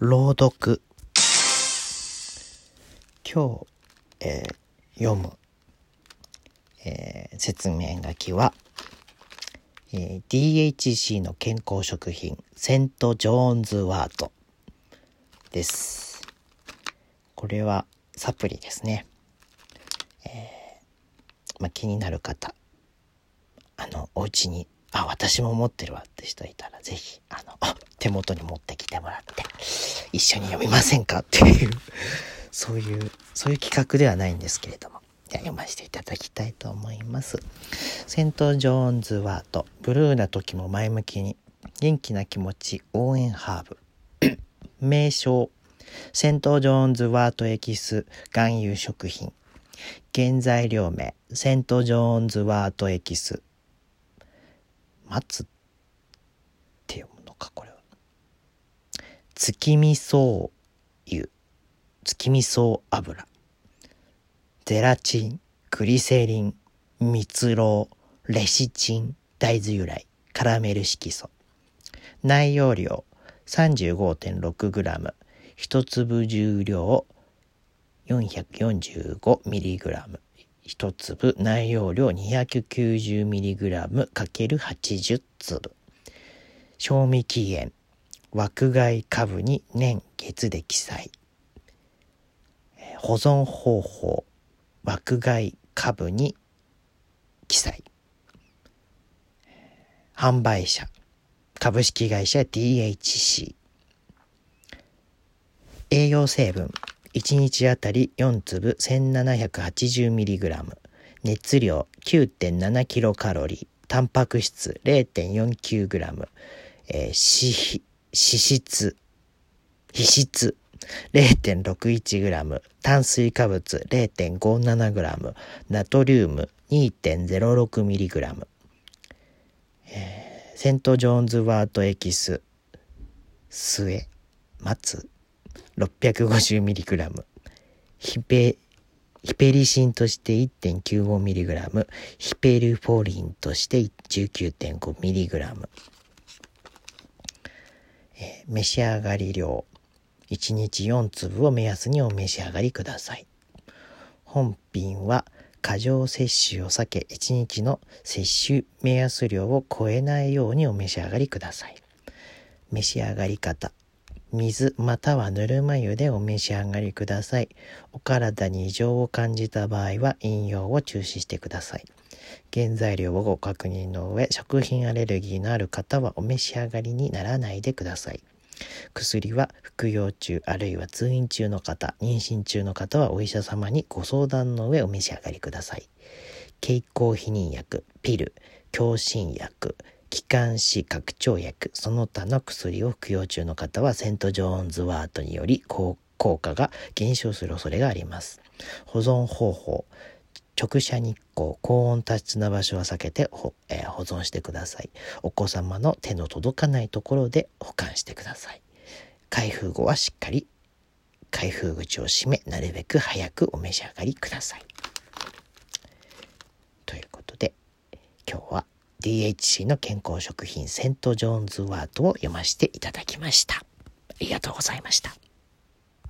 朗読。今日、えー読む、えー説明書きは、えー DHC の健康食品セント・ジョーンズワートです。これはサプリですね、えーまあ、気になる方あのお家にあ私も持ってるわって人いたらぜひあの手元に持ってきてもらって一緒に読みませんかっていうそういうそういう企画ではないんですけれどもでは読ませていただきたいと思います。セント・ジョーンズ・ワートブルーな時も前向きに元気な気持ち応援ハーブ。名称セント・ジョーンズ・ワートエキス含有食品。原材料名セント・ジョーンズ・ワートエキス。松って読むのかこれは。月見草油。月見草油。ゼラチングリセリン蜜蝋レシチン大豆由来カラメル色素。内容量 35.6g 一粒重量 445mg 一粒内容量 290mg×80 粒。賞味期限枠外株に年月で記載。保存方法枠外株に記載。販売者株式会社 DHC 栄養成分1日あたり4粒 1780mg 熱量 9.7kcal タンパク質 0.49g、えー、脂脂質脂質 0.61g 炭水化物 0.57g ナトリウム 2.06mg、えー、セント・ジョーンズワートエキス末松 650mg ヒペヒペリシンとして 1.95mg ヒペルフォリンとして 19.5mg、えー召し上がり量1日4粒を目安にお召し上がりください。本品は過剰摂取を避け1日の摂取目安量を超えないようにお召し上がりください。召し上がり方。水またはぬるま湯でお召し上がりください。お体に異常を感じた場合は飲用を中止してください。原材料をご確認の上食品アレルギーのある方はお召し上がりにならないでください。薬は服用中あるいは通院中の方妊娠中の方はお医者様にご相談の上お召し上がりください。経口避妊薬ピル強心薬気管支拡張薬その他の薬を服用中の方はセント・ジョーンズワートにより効果が減少する恐れがあります。保存方法直射日光高温多湿な場所は避けてほ、えー保存してください。お子様の手の届かないところで保管してください。開封後はしっかり開封口を閉めなるべく早くお召し上がりください。ということで今日は DHC の健康食品セント・ジョーンズワートを読ませていただきました。ありがとうございました。